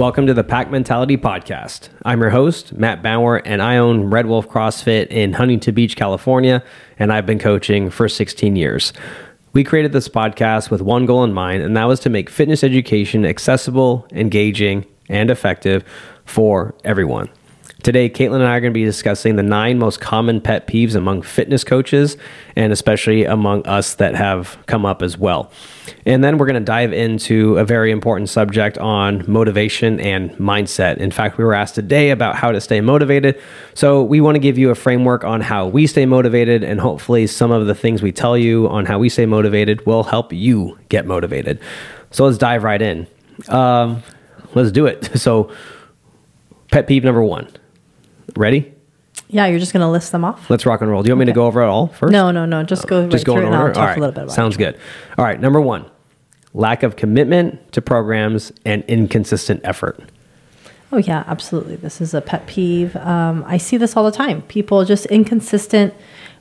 Welcome to the Pack Mentality Podcast. I'm your host, Matt Bauer, and I own Red Wolf CrossFit in Huntington Beach, California, and I've been coaching for 16 years. We created this podcast with one goal in mind, and that was to make fitness education accessible, engaging, and effective for everyone. Today, Caitlin and I are going to be discussing the nine most common pet peeves among fitness coaches and especially among us that have come up as well. And then we're going to dive into a very important subject on motivation and mindset. In fact, we were asked today about how to stay motivated. So we want to give you a framework on how we stay motivated, and hopefully, some of the things we tell you on how we stay motivated will help you get motivated. So let's dive right in. Um, let's do it. So, pet peeve number one Ready? Yeah, you're just going to list them off? Let's rock and roll. Do you want me to go over it all first? No, no, no. Just go right just go through in it I'll talk All right. a little bit about Sounds it. good. All right. Number one lack of commitment to programs and inconsistent effort. Oh, yeah, absolutely. This is a pet peeve. Um, I see this all the time. People just inconsistent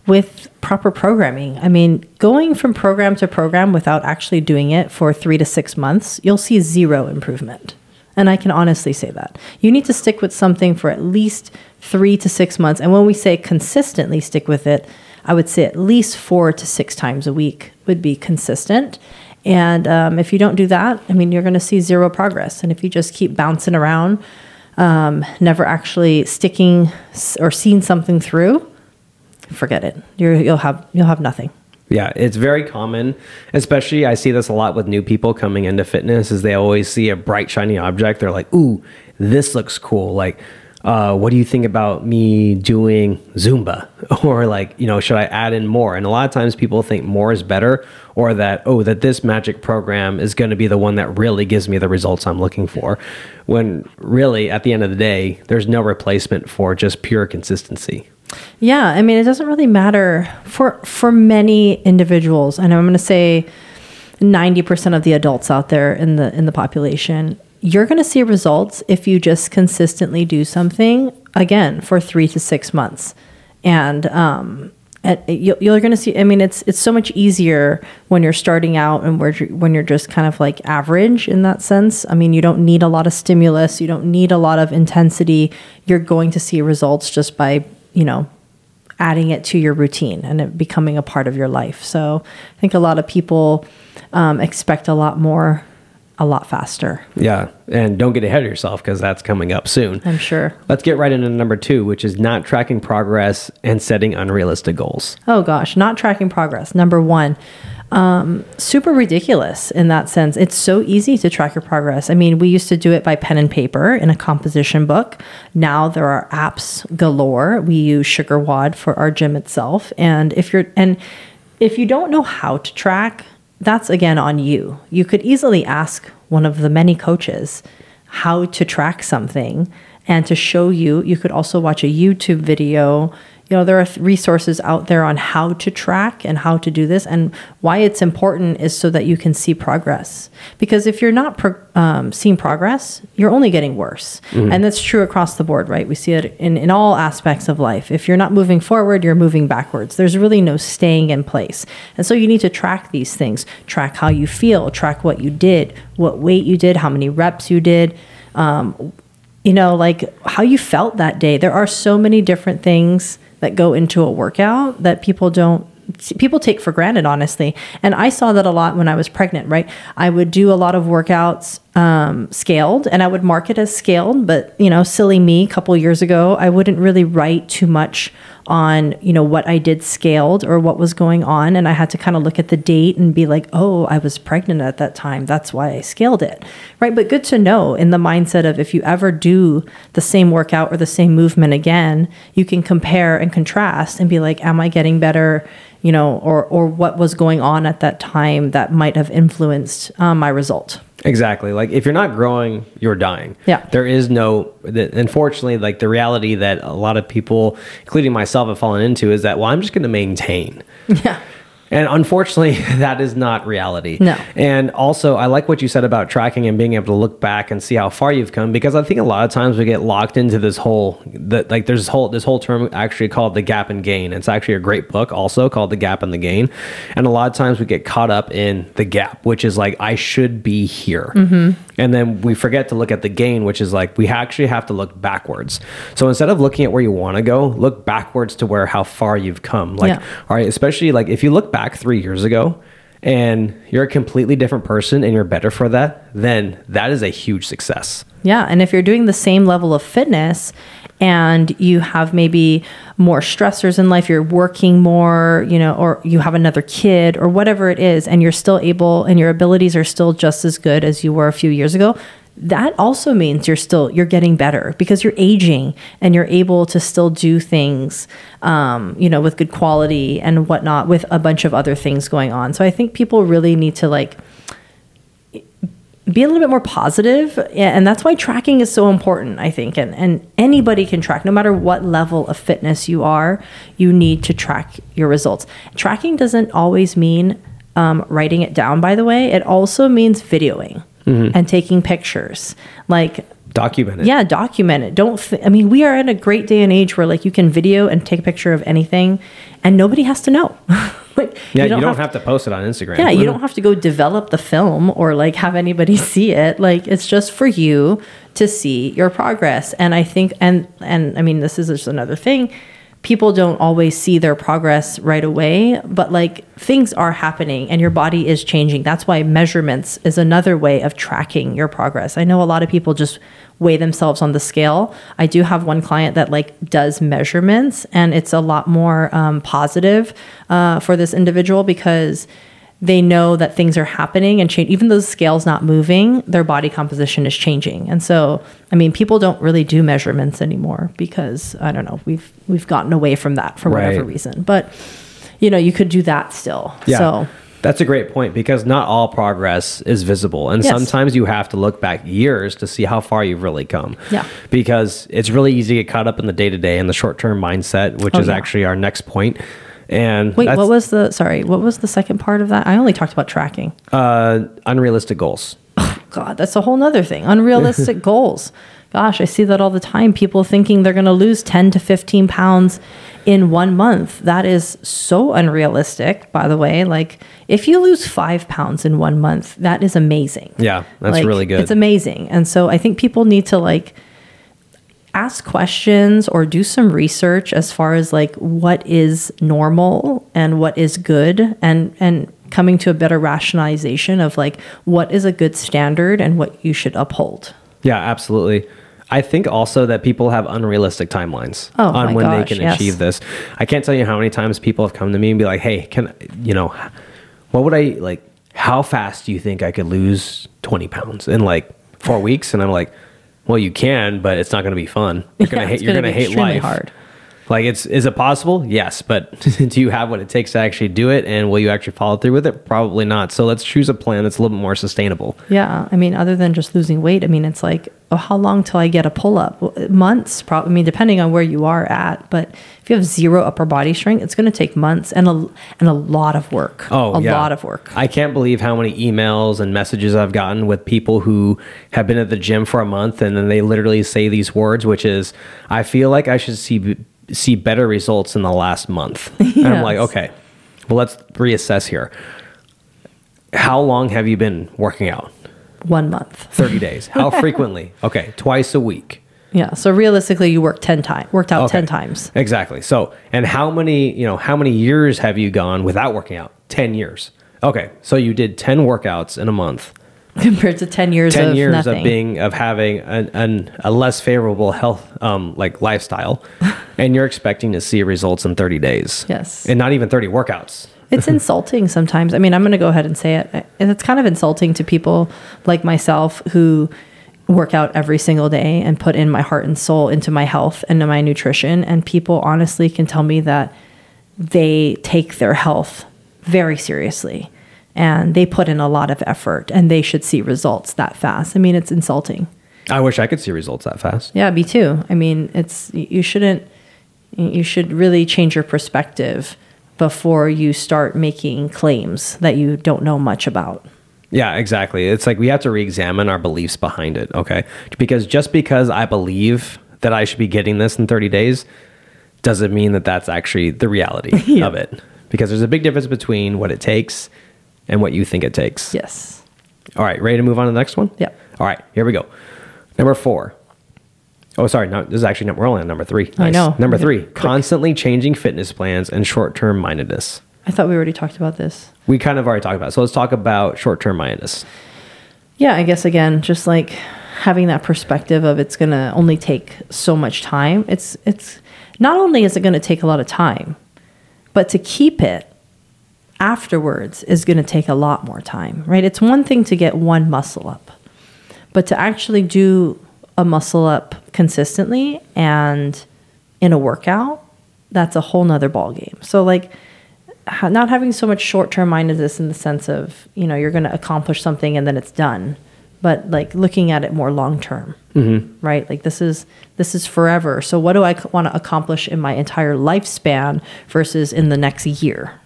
with proper programming. I mean, going from program to program without actually doing it for three to six months, you'll see zero improvement. And I can honestly say that. You need to stick with something for at least three to six months. And when we say consistently stick with it, I would say at least four to six times a week would be consistent. And um, if you don't do that, I mean, you're going to see zero progress. And if you just keep bouncing around, um, never actually sticking or seeing something through, forget it. You're, you'll have you'll have nothing. Yeah, it's very common, especially I see this a lot with new people coming into fitness is they always see a bright shiny object. They're like, "Ooh, this looks cool." Like, uh, what do you think about me doing Zumba? Or like, you know, should I add in more? And a lot of times people think more is better or that, oh, that this magic program is going to be the one that really gives me the results I'm looking for. When really at the end of the day, there's no replacement for just pure consistency. Yeah, I mean, it doesn't really matter for for many individuals, and I'm going to say 90% of the adults out there in the in the population, you're going to see results if you just consistently do something again for 3 to 6 months. And um you're going to see i mean it's it's so much easier when you're starting out and where when you're just kind of like average in that sense. I mean you don't need a lot of stimulus you don't need a lot of intensity. You're going to see results just by you know adding it to your routine and it becoming a part of your life. So i think a lot of people um, expect a lot more a lot faster Yeah, and don't get ahead of yourself because that's coming up soon. i'm sure Let's get right into number two, which is not tracking progress and setting unrealistic goals. Oh gosh, not tracking progress. Number one, um, super ridiculous in that sense. It's so easy to track your progress. I mean, we used to do it by pen and paper in a composition book. Now there are apps galore. We use SugarWOD for our gym itself. And if you're, and if you don't know how to track, that's again on you. You could easily ask one of the many coaches how to track something and to show you. You could also watch a YouTube video. You know, there are resources out there on how to track and how to do this. And why it's important is so that you can see progress. Because if you're not pro- um, seeing progress, you're only getting worse. And that's true across the board, right? We see it in, in all aspects of life. If you're not moving forward, you're moving backwards. There's really no staying in place. And so you need to track these things track how you feel, track what you did, what weight you did, how many reps you did. Um, you know, like how you felt that day. There are so many different things that go into a workout that people don't people take for granted honestly. And i saw that a lot when i was pregnant right? I would do a lot of workouts um, scaled and i would mark it as scaled but you know silly me a couple years ago i wouldn't really write too much on you know what i did scaled or what was going on and i had to kind of look at the date and be like oh i was pregnant at that time. That's why i scaled it. Right? But good to know in the mindset of if you ever do the same workout or the same movement again you can compare and contrast and be like am i getting better? You know or or what was going on at that time that might have influenced um, my result Exactly. Like if you're not growing, you're dying. Yeah. There is no. The, unfortunately, like the reality that a lot of people, including myself, have fallen into is that well, I'm just going to maintain. yeah And unfortunately, that is not reality. No. And also, I like what you said about tracking and being able to look back and see how far you've come because I think a lot of times we get locked into this whole that like there's this whole this whole term actually called the gap and gain. It's actually a great book also called The Gap and the Gain. And a lot of times we get caught up in the gap, which is like I should be here. Mm-hmm. And then we forget to look at the gain, which is like we actually have to look backwards. So instead of looking at where you want to go, look backwards to where how far you've come. Like, Yeah. all right, especially like if you look back three years ago and you're a completely different person and you're better for that, then that is a huge success. Yeah. And if you're doing the same level of fitness and you have maybe more stressors in life, you're working more, you know, or you have another kid or whatever it is, and you're still able and your abilities are still just as good as you were a few years ago. That also means you're still you're getting better because you're aging and you're able to still do things, um, you know, with good quality and whatnot, with a bunch of other things going on. So I think people really need to like be a little bit more and that's why tracking is so important i think and, and anybody can track. No matter what level of fitness you are you need to track your results. Tracking doesn't always mean um, writing it down by the way. It also means videoing and taking pictures. Like Document it. yeah document it. Don't th- i mean we are in a great day and age where like you can video and take a picture of anything and nobody has to know like Yeah, you don't, have, to post it on Instagram. yeah, you mm-hmm. don't have to go develop the film or like have anybody see it. Like it's just for you to see your progress. And I think and and I mean this is just another thing. People don't always see their progress right away, but like things are happening and your body is changing. That's why measurements is another way of tracking your progress. I know a lot of people just weigh themselves on the scale. I do have one client that like does measurements, and it's a lot more um, positive uh, for this individual because they know that things are happening and change. Even though the scale's not moving, their body composition is changing. And so, I mean, people don't really do measurements anymore because I don't know. We've we've gotten away from that for whatever reason. But you know, you could do that still. Yeah. So That's a great point because not all progress is visible. And Yes. sometimes you have to look back years to see how far you've really come. Yeah. Because it's really easy to get caught up in the day to day and the short term mindset, which Oh, is yeah. actually our next point. And wait, what was the sorry? What was the second part of that? I only talked about tracking. uh, unrealistic goals? God, that's a whole nother thing. Unrealistic goals. Gosh, I see that all the time. People thinking they're going to lose 10 to 15 pounds in one month. That is so unrealistic, by the way. Like, if you lose five pounds in one month, that is amazing. Yeah, that's Like, really good. It's amazing. And so I think people need to like ask questions or do some research as far as like what is normal and what is good and and coming to a better rationalization of like what is a good standard and what you should uphold. Yeah, absolutely. I think also that people have unrealistic timelines Oh, on when gosh, they can yes. achieve this. I can't tell you how many times people have come to me and be like, "Hey, can you know, what would I like? How fast do you think I could lose twenty pounds in like four weeks?" And I'm like, "Well, you can, but it's not going to be fun. You're gonna hate. You're gonna gonna hate life. hard. Like, it's is it possible? Yes, but do you have what it takes to actually do it? And will you actually follow through with it? Probably not. So let's choose a plan that's a little bit more sustainable. Yeah, I mean, other than just losing weight, I mean, it's like, oh, how long till I get a pull up? Months, probably. I mean, depending on where you are at. But if you have zero upper body strength, it's going to take months and a and a lot of work. Oh, a yeah. lot of work. I can't believe how many emails and messages I've gotten with people who have been at the gym for a month and then they literally say these words, which is, "I feel like I should see see better results in the last month." And I'm like, okay, well, let's reassess here. How long have you been working out? One month. 30 days. How frequently? Okay, twice a week. Yeah. So realistically, you work ten times. Worked out Okay. ten times. Exactly. So, and how many, you know, how many years have you gone without working out? 10 years. Okay. So you did 10 workouts in a month. compared to 10 years 10 of years nothing. of being of having an, an a less favorable health um like lifestyle and you're expecting to see results in 30 days Yes. and not even 30 workouts it's insulting sometimes. I mean, I'm going to go ahead and say it. And It's kind of insulting to people like myself who work out every single day and put in my heart and soul into my health and to my nutrition. And people honestly can tell me that they take their health very seriously and they put in a lot of effort and they should see results that fast. I mean, it's insulting. i wish i could see results that fast Yeah, me too. I mean, it's you shouldn't you should really change your perspective before you start making claims that you don't know much about. yeah exactly it's like we have to re-examine our beliefs behind it okay because just because i believe that i should be getting this in 30 days doesn't mean that that's actually the reality Yeah. of it because there's a big difference between what it takes and what you think it takes Yes. All right, ready to move on to the next one? Yeah. All right, here we go. Number four. Oh, sorry. No, this is actually number. We're only on number three. I know. Number three: quick. constantly changing fitness plans and short-term mindedness. I thought we already talked about this. We kind of already talked about. It. So let's talk about short-term mindedness. Yeah, I guess again, just like having that perspective of it's going to only take so much time. It's it's not only is it going to take a lot of time, but to keep it afterwards is going to take a lot more time, right? It's one thing to get one muscle up, but to actually do a muscle up consistently and in a workout, that's a whole nother ball game. So like not having so much short-term mindedness in the sense of you know you're going to accomplish something and then it's done but like looking at it more long term right like this is this is forever so what do i want to accomplish in my entire lifespan versus in the next year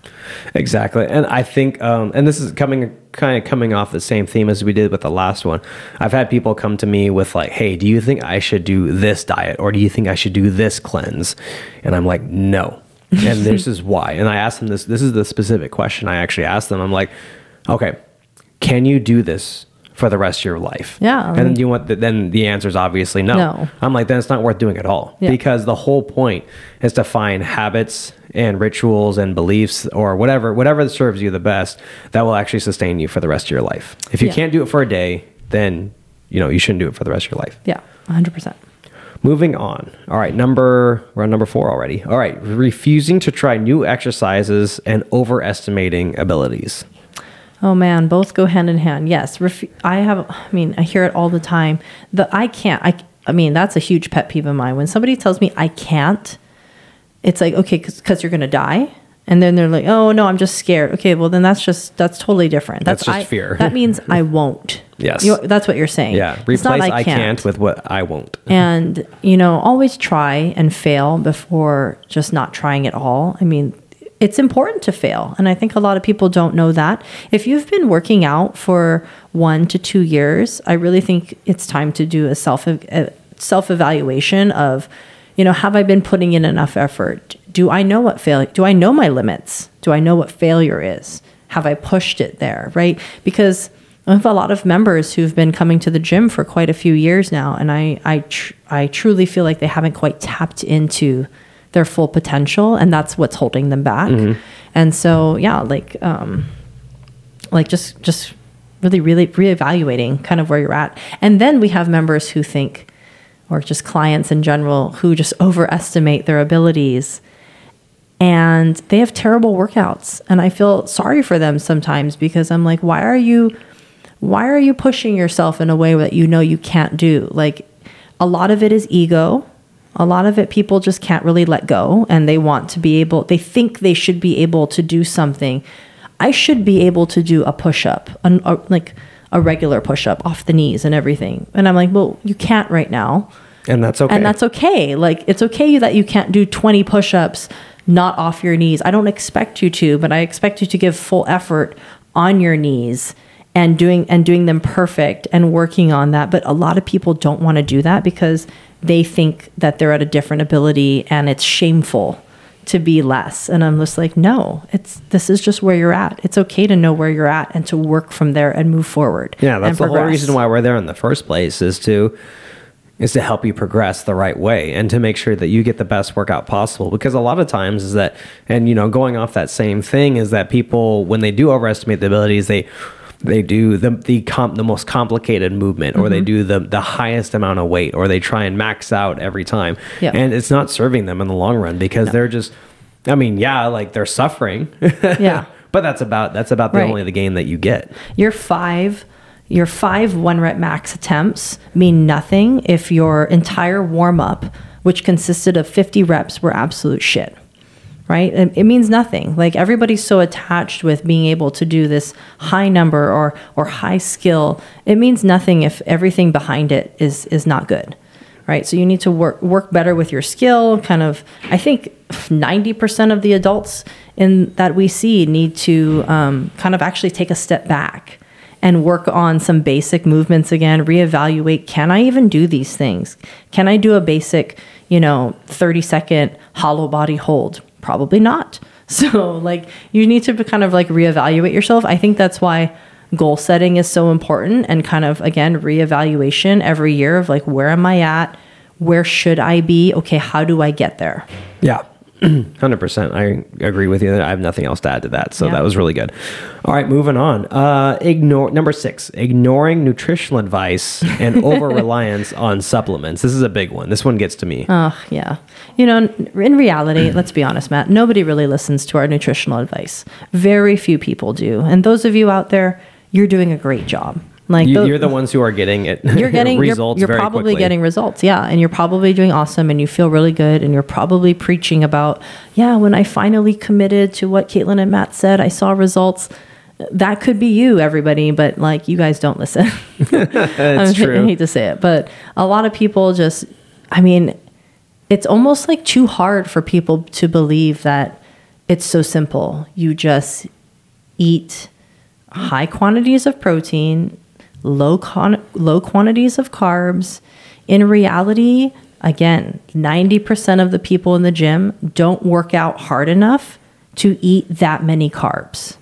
Exactly, and I think, um, and this is coming kind of coming off the same theme as we did with the last one. I've had people come to me with like, "Hey, do you think I should do this diet, or do you think I should do this cleanse?" And I'm like, "No," and this is why. And I asked them this. This is the specific question I actually asked them. I'm like, "Okay, can you do this?" For the rest of your life, Yeah, I and mean- then you want the, then the answer is obviously no. No. I'm like, then it's not worth doing at all Yeah. because the whole point is to find habits and rituals and beliefs or whatever whatever serves you the best that will actually sustain you for the rest of your life. If you Yeah. can't do it for a day, then you know you shouldn't do it for the rest of your life. yeah 100% Moving on. All right, number we're on number four already. All right, refusing to try new exercises and overestimating abilities. Oh man, both go hand in hand. Yes, refu- I have. I mean, I hear it all the time. The I can't. I. I mean, that's a huge pet peeve of mine. When somebody tells me I can't, it's like okay, because you're gonna die, and then they're like, oh no, I'm just scared. Okay, well then that's just that's totally different. That's just I- fear. that means I won't. Yes. You- that's what you're saying. Yeah, It's not replace I can't with what I won't. and you know always try and fail before just not trying at all i mean it's important to fail. And i think a lot of people don't know that. If you've been working out for one to two years i really think it's time to do a self uh, a self evaluation of you know have i been putting in enough effort? Do i know what failure do i know my limits? Do i know what failure is? Have i pushed it there right? Because I have a lot of members who've been coming to the gym for quite a few years now, and I I tr- I truly feel like they haven't quite tapped into their full potential, and that's what's holding them back. And so, yeah, like um, like just just really really reevaluating kind of where you're at, and then we have members who think, or just clients in general who just overestimate their abilities. And they have terrible workouts. And i feel sorry for them sometimes because i'm like why are you why are you pushing yourself in a way that you know you can't do? Like a lot of it is ego a lot of it people just can't really let go and they want to be able they think they should be able to do something i should be able to do a push-up an, a, like a regular push-up off the knees and everything and i'm like well you can't right now And that's okay. and that's okay. Like it's okay that you can't do 20 push-ups not off your knees. I don't expect you to, but I expect you to give full effort on your knees and doing and doing them perfect and working on that. But a lot of people don't want to do that because they think that they're at a different ability and it's shameful to be less. And I'm just like, no, it's this is just where you're at. It's okay to know where you're at and to work from there and move forward. Yeah, that's the whole reason why we're there in the first place is to is to help you progress the right way and to make sure that you get the best workout possible because a lot of times is that and you know going off that same thing is that people when they do overestimate the abilities they they do the the comp, the most complicated movement or they Mm-hmm. do the the highest amount of weight or they try and max out every time and it's not serving them in the long run because they're just I mean yeah like they're suffering Yeah. but that's about that's about the Right. only the gain that you get Your five your five one rep max attempts mean nothing if your entire warm up, which consisted of 50 reps, were absolute shit. Right? It, it means nothing. Like everybody's so attached with being able to do this high number or or high skill. It means nothing if everything behind it is is not good. Right? So you need to work work better with your skill, kind of I think 90% of the adults in that we see need to um, kind of actually take a step back and work on some basic movements again, reevaluate can I even do these things? Can I do a basic, you know, 30 second hollow body hold? Probably not. So, like, you need to kind of like reevaluate yourself. I think that's why goal setting is so important and kind of again reevaluation every year of like where am I at? Where should I be? Okay, how do I get there? Yeah. 100%. I agree with you. I have nothing else to add to that. So Yeah. that was really good. All right, moving on. Uh, ignore number six, ignoring nutritional advice and over reliance on supplements. This is a big one. This one gets to me. Oh, yeah. You know, in reality, let's be honest, Matt, nobody really listens to our nutritional advice. Very few people do. And those of you out there, you're doing a great job. Like you, you're the ones who are getting it. you're getting results. You're, you're probably quickly. getting results, yeah, and you're probably doing awesome, and you feel really good, and you're probably preaching about, yeah, when I finally committed to what Caitlin and Matt said, I saw results. That could be you, everybody, but like you guys don't listen. I true. hate to say it, but a lot of people just, I mean, it's almost like too hard for people to believe that it's so simple. You just eat high quantities of protein, low con- low quantities of carbs. In reality, again, 90% of the people in the gym don't work out hard enough to eat that many carbs.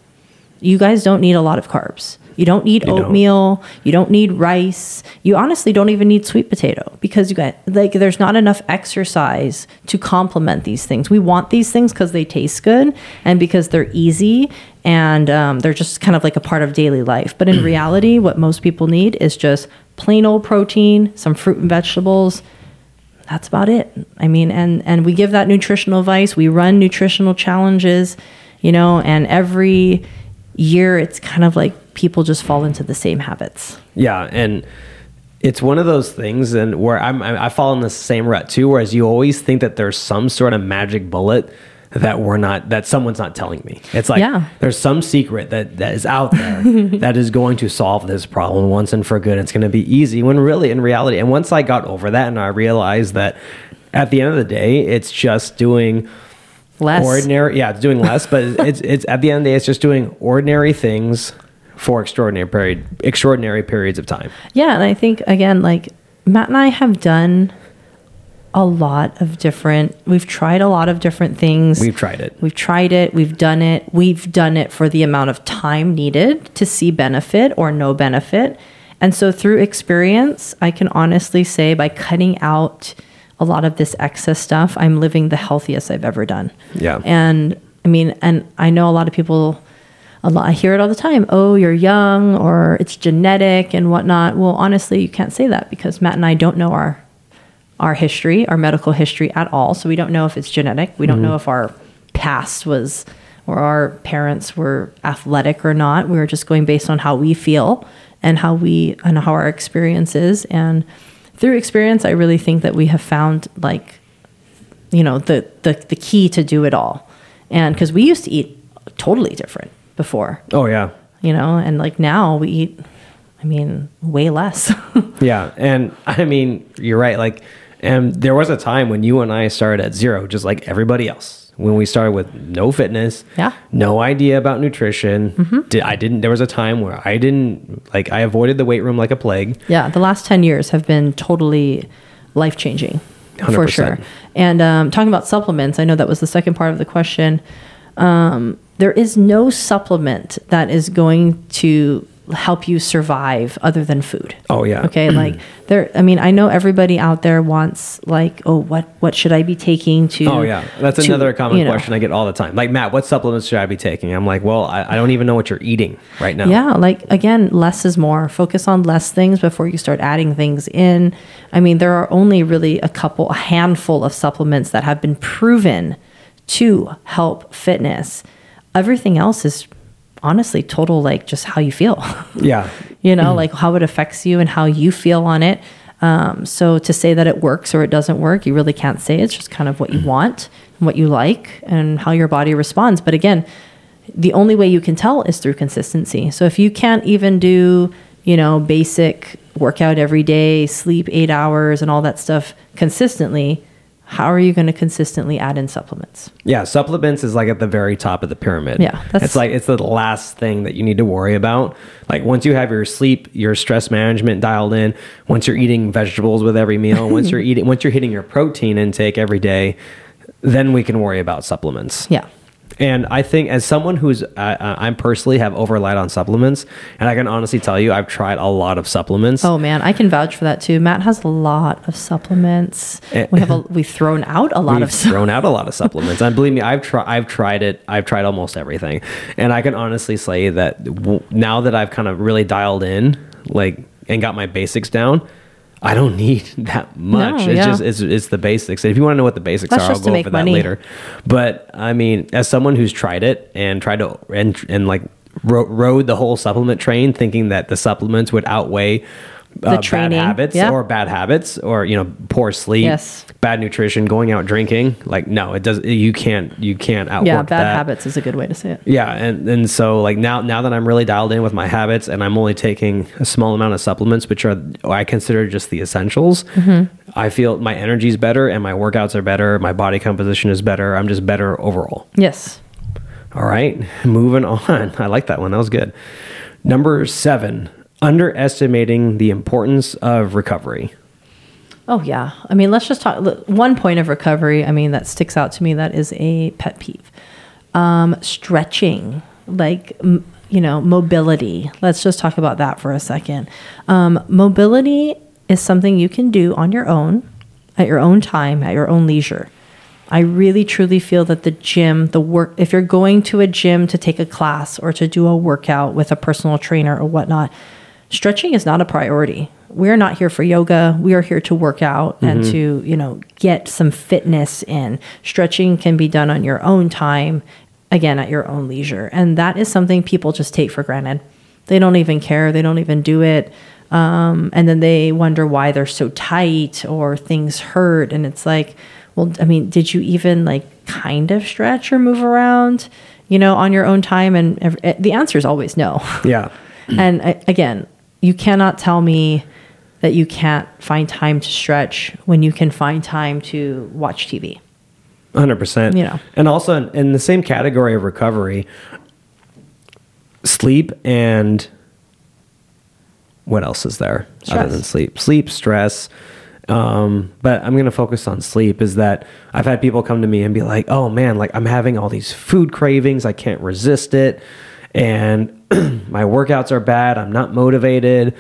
You guys don't need a lot of carbs. You don't need don't. oatmeal. You don't need rice. You honestly don't even need sweet potato because you got like there's not enough exercise to complement these things. We want these things because they taste good and because they're easy and um, they're just kind of like a part of daily life. But in reality, what most people need is just plain old protein, some fruit and vegetables, that's about it. I mean, and and we give that nutritional advice. We run nutritional challenges, you know, and every year it's kind of like people just fall into the same habits. Yeah, and it's one of those things, and where I'm, I I fall in the same rut too. Whereas you always think that there's some sort of magic bullet that we're not, that someone's not telling me. It's like Yeah. there's some secret that that is out there that is going to solve this problem once and for good. It's going to be easy. When really, in reality, and once I got over that, and I realized that at the end of the day, it's just doing Less. ordinary yeah it's doing less but it's it's at the end of the day it's just doing ordinary things for extraordinary period extraordinary periods of time Yeah, and I think again, like Matt and I have done a lot of different. We've tried a lot of different things. we've tried it We've tried it, we've done it, we've done it for the amount of time needed to see benefit or no benefit. And so through experience, I can honestly say by cutting out a lot of this excess stuff, I'm living the healthiest I've ever done. Yeah. And I mean, and I know a lot of people, a lot, I hear it all the time. Oh, you're young or it's genetic and whatnot. Well, honestly, you can't say that because Matt and I don't know our our history, our medical history at all. So we don't know if it's genetic. We don't mm-hmm. know if our past was or our parents were athletic or not. We were just going based on how we feel and how we and how our experience is. And through experience, I really think that we have found like you know the the, the key to do it all. And because we used to eat totally different before, oh yeah you know, and like now we eat, I mean, way less. yeah and i mean you're right like and there was a time when you and i started at zero just like everybody else when we started with no fitness Yeah. no idea about nutrition Di- i didn't there was a time where i didn't like i avoided the weight room like a plague Yeah, the last 10 years have been totally life changing for sure. And um, talking about supplements, I know that was the second part of the question. Um, there is no supplement that is going to help you survive other than food. oh yeah Okay, mm. like there I mean, I know everybody out there wants like, oh, what what should I be taking to Oh yeah, that's to, another common you know, question I get all the time. Like Matt, what supplements should I be taking? I'm like, well, I, I don't even know what you're eating right now. Yeah, like again, less is more. Focus on less things before you start adding things in. I mean, there are only really a couple, a handful of supplements that have been proven to help fitness. Everything else is honestly total, like just how you feel, yeah, you know, like how it affects you and how you feel on it. Um, so to say that it works or it doesn't work, you really can't say. It's just kind of what you want and what you like and how your body responds. But again, the only way you can tell is through consistency. So if you can't even do, you know, basic workout every day, sleep eight hours, and all that stuff consistently, how are you going to consistently add in supplements? yeah. Supplements is like at the very top of the pyramid. Yeah, that's- it's like it's the last thing that you need to worry about. Like once you have your sleep, your stress management dialed in, once you're eating vegetables with every meal, once you're eating, once you're hitting your protein intake every day, then we can worry about supplements. Yeah. And I think as someone who's, uh, uh, I'm personally have over relied on supplements, and I can honestly tell you, I've tried a lot of supplements. Oh man, I can vouch for that too. Matt has a lot of supplements. We have a, we've thrown out a lot We've of thrown out a lot of supplements, and believe me, I've tried. I've tried it. I've tried almost everything, and I can honestly say that w- now that I've kind of really dialed in, like, and got my basics down, I don't need that much. No, it's yeah. just it's, it's the basics. And if you want to know what the basics That's are, I'll go over that money. later. But I mean, as someone who's tried it and tried to and and like ro- rode the whole supplement train, thinking that the supplements would outweigh. Uh, bad training, habits yeah. or bad habits or you know poor sleep Yes. bad nutrition going out drinking like no it does you can't you can't outwork yeah, bad that. habits is a good way to say it. yeah and and so like now now that i'm really dialed in with my habits and i'm only taking a small amount of supplements which are i consider just the essentials Mm-hmm. i feel my energy's better and my workouts are better my body composition is better i'm just better overall Yes. all right, moving on. I like that one. That was good. Number seven, underestimating the importance of recovery. Oh yeah. I mean, let's just talk one point of recovery. I mean, that sticks out to me. That is a pet peeve. Um, stretching, like you know, mobility. Let's just talk about that for a second. Um, mobility is something you can do on your own, at your own time, at your own leisure. I really truly feel that the gym, the work, if you're going to a gym to take a class or to do a workout with a personal trainer or whatnot, stretching is not a priority. We're not here for yoga. We are here to work out and to, you know, get some fitness in. Stretching can be done on your own time, again, at your own leisure. And that is something people just take for granted. They don't even care. They don't even do it. Um, and then they wonder why they're so tight or things hurt. And it's like, well, I mean, did you even like kind of stretch or move around, you know, on your own time? And ev- eh, the answer is always no. Yeah. and I, again, you cannot tell me that you can't find time to stretch when you can find time to watch TV. Hundred percent. You know. and also in, the same category of recovery, sleep and what else is there other than sleep? Sleep, stress. Um, but I'm gonna focus on sleep. Is that I've had people come to me and be like, "Oh man, like I'm having all these food cravings. I can't resist it, and my workouts are bad. I'm not motivated."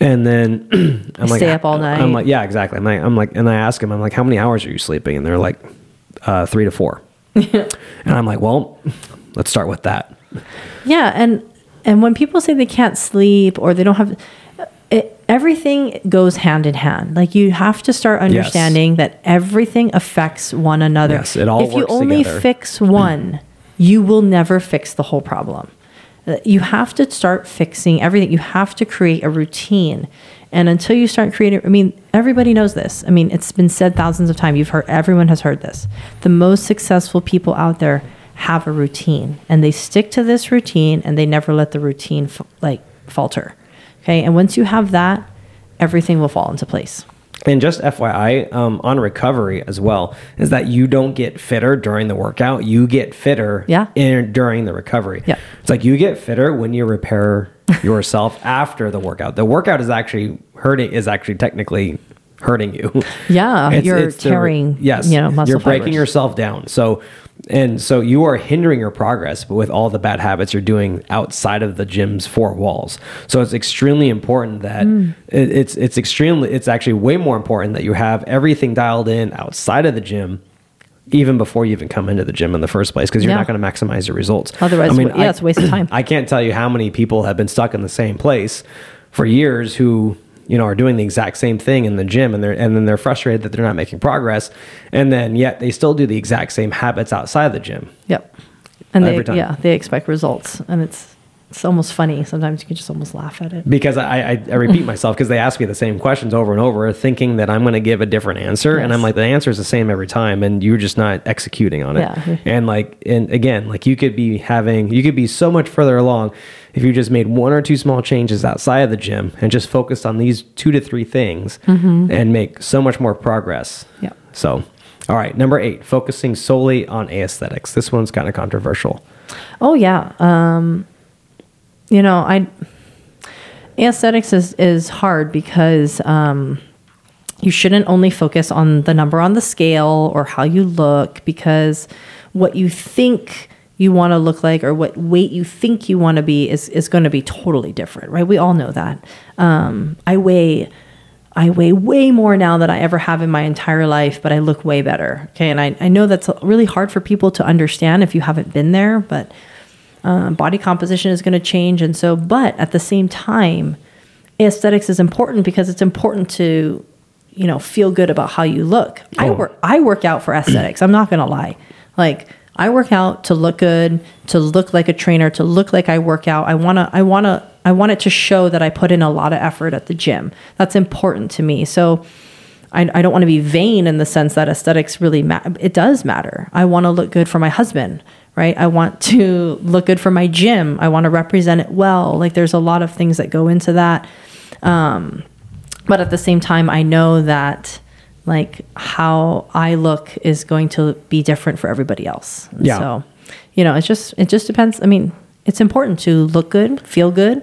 And then I'm like, stay up all night. I'm like, yeah, exactly. I'm like, I'm like, and I ask them, I'm like, how many hours are you sleeping? And they're like, uh, three to four. and I'm like, well, let's start with that. Yeah, and and when people say they can't sleep or they don't have it, everything goes hand in hand. Like you have to start understanding that everything affects one another. Yes, it all If you only together. fix one, you will never fix the whole problem. Uh, You have to start fixing everything. You have to create a routine. And until you start creating, I mean, everybody knows this. I mean, it's been said thousands of times. You've heard, everyone has heard this. The most successful people out there have a routine and they stick to this routine and they never let the routine like falter. Okay. And once you have that, everything will fall into place. And just FYI, um, on recovery as well, is that you don't get fitter during the workout. You get fitter Yeah. in, during the recovery. Yeah. It's like you get fitter when you repair yourself after the workout. The workout is actually hurting, is actually technically hurting you. Yeah, It's- you're it's the- tearing, yes, you know, muscle you're breaking fibers. yourself down. So, and so you are hindering your progress with all the bad habits you're doing outside of the gym's four walls. So it's extremely important that Mm. it, it's it's extremely it's actually way more important that you have everything dialed in outside of the gym. Even before you even come into the gym in the first place, because you're Yeah. not going to maximize your results. Otherwise, I mean, yeah, it's a waste of time. I can't tell you how many people have been stuck in the same place for years who you know are doing the exact same thing in the gym and they're and then they're frustrated that they're not making progress and then yet they still do the exact same habits outside of the gym. Yep. And they, time. yeah, they expect results. And it's, it's almost funny. Sometimes you can just almost laugh at it. Because I, I, I repeat myself because they ask me the same questions over and over, thinking that I'm going to give a different answer, and I'm like, the answer is the same every time, and you're just not executing on it. Yeah. And like, and again, like you could be having, you could be so much further along if you just made one or two small changes outside of the gym and just focused on these two to three things, and make so much more progress. Yeah. So, all right, number eight, focusing solely on aesthetics. This one's kind of controversial. Oh yeah. Um, you know, I aesthetics is is hard because um, you shouldn't only focus on the number on the scale or how you look because what you think you want to look like or what weight you think you want to be is is going to be totally different, right? We all know that. Um, I weigh I weigh way more now than I ever have in my entire life, but I look way better. Okay. And I, I know that's really hard for people to understand if you haven't been there, but um, body composition is going to change. And so, but at the same time, aesthetics is important because it's important to, you know, feel good about how you look. I Oh. work, I work out for aesthetics. I'm not going to lie. Like, I work out to look good, to look like a trainer, to look like I work out. I want to, I want to, I want it to show that I put in a lot of effort at the gym. That's important to me. So I, I don't want to be vain in the sense that aesthetics really matter. It does matter. I want to look good for my husband, right? I want to look good for my gym. I want to represent it well. Like there's a lot of things that go into that. Um, but at the same time, I know that like how I look is going to be different for everybody else. And Yeah. So, you know, it's just it just depends. I mean, it's important to look good, feel good.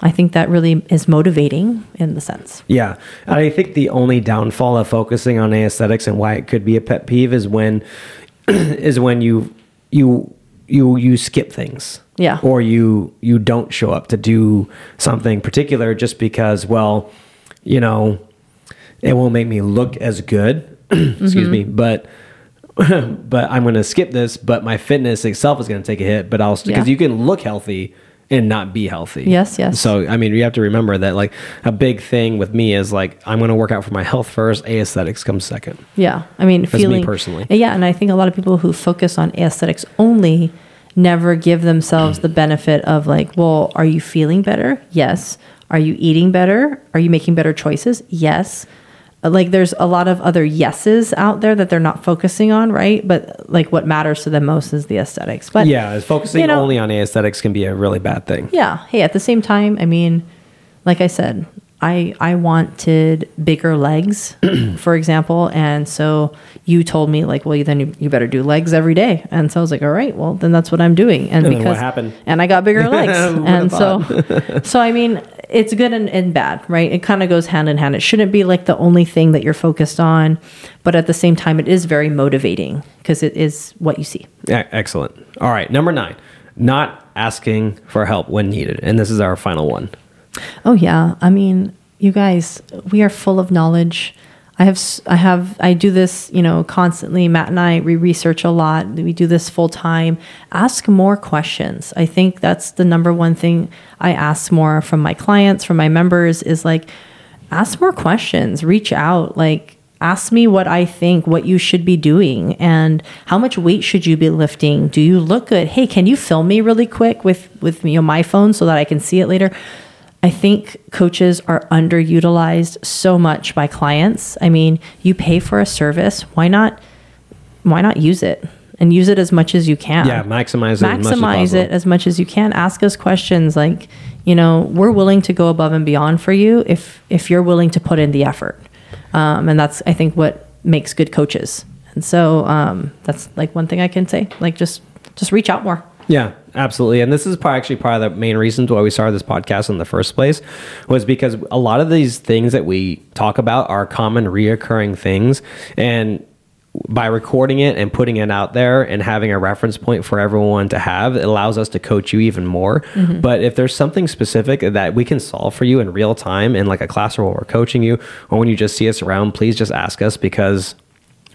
I think that really is motivating in the sense. Yeah. And I think the only downfall of focusing on aesthetics and why it could be a pet peeve is when is when you you you you skip things. Yeah. Or you you don't show up to do something particular just because well, you know, it won't make me look as good. Excuse Mm-hmm. me, but but I'm going to skip this, but my fitness itself is going to take a hit, but I'll because Yeah. you can look healthy and not be healthy. Yes, yes. So I mean, you have to remember that like a big thing with me is like I'm going to work out for my health first. Aesthetics comes second. Yeah, I mean, me feeling personally. Yeah, and I think a lot of people who focus on aesthetics only never give themselves the benefit of like, well, are you feeling better? Yes. Are you eating better? Are you making better choices? Yes. Like there's a lot of other yeses out there that they're not focusing on, right? But like what matters to them most is the aesthetics. But Yeah, focusing you know- only on aesthetics can be a really bad thing. yeah. Hey, at the same time, I mean, like I said, I I wanted bigger legs, for example, and so you told me like, well, then you, you better do legs every day, and so I was like, all right, well, then that's what I'm doing, and, And because what happened? and I got bigger legs, and so so I mean, it's good and, and bad, right? It kind of goes hand in hand. It shouldn't be like the only thing that you're focused on, but at the same time, it is very motivating because it is what you see. Yeah, excellent. All right, number nine, not asking for help when needed, and this is our final one. Oh yeah, I mean, you guys, we are full of knowledge. I have, I have, I do this, you know, constantly. Matt and I, we research a lot. We do this full time. Ask more questions. I think that's the number one thing I ask more from my clients, from my members is like, ask more questions, reach out, like, ask me what I think, what you should be doing, and how much weight should you be lifting? Do you look good? Hey, can you film me really quick with with you know my phone so that I can see it later? I think coaches are underutilized so much by clients. I mean, you pay for a service, why not why not use it and use it as much as you can? Yeah, maximize it. as much as maximize it as much as you can. Ask us questions like, you know, we're willing to go above and beyond for you if if you're willing to put in the effort. Um, and that's I think what makes good coaches. And so um, that's like one thing I can say. Like just just reach out more. Yeah, absolutely. And this is probably actually part of the main reasons why we started this podcast in the first place was because a lot of these things that we talk about are common reoccurring things. And by recording it and putting it out there and having a reference point for everyone to have, it allows us to coach you even more. Mm-hmm. But if there's something specific that we can solve for you in real time in like a classroom or when we're coaching you or when you just see us around, please just ask us because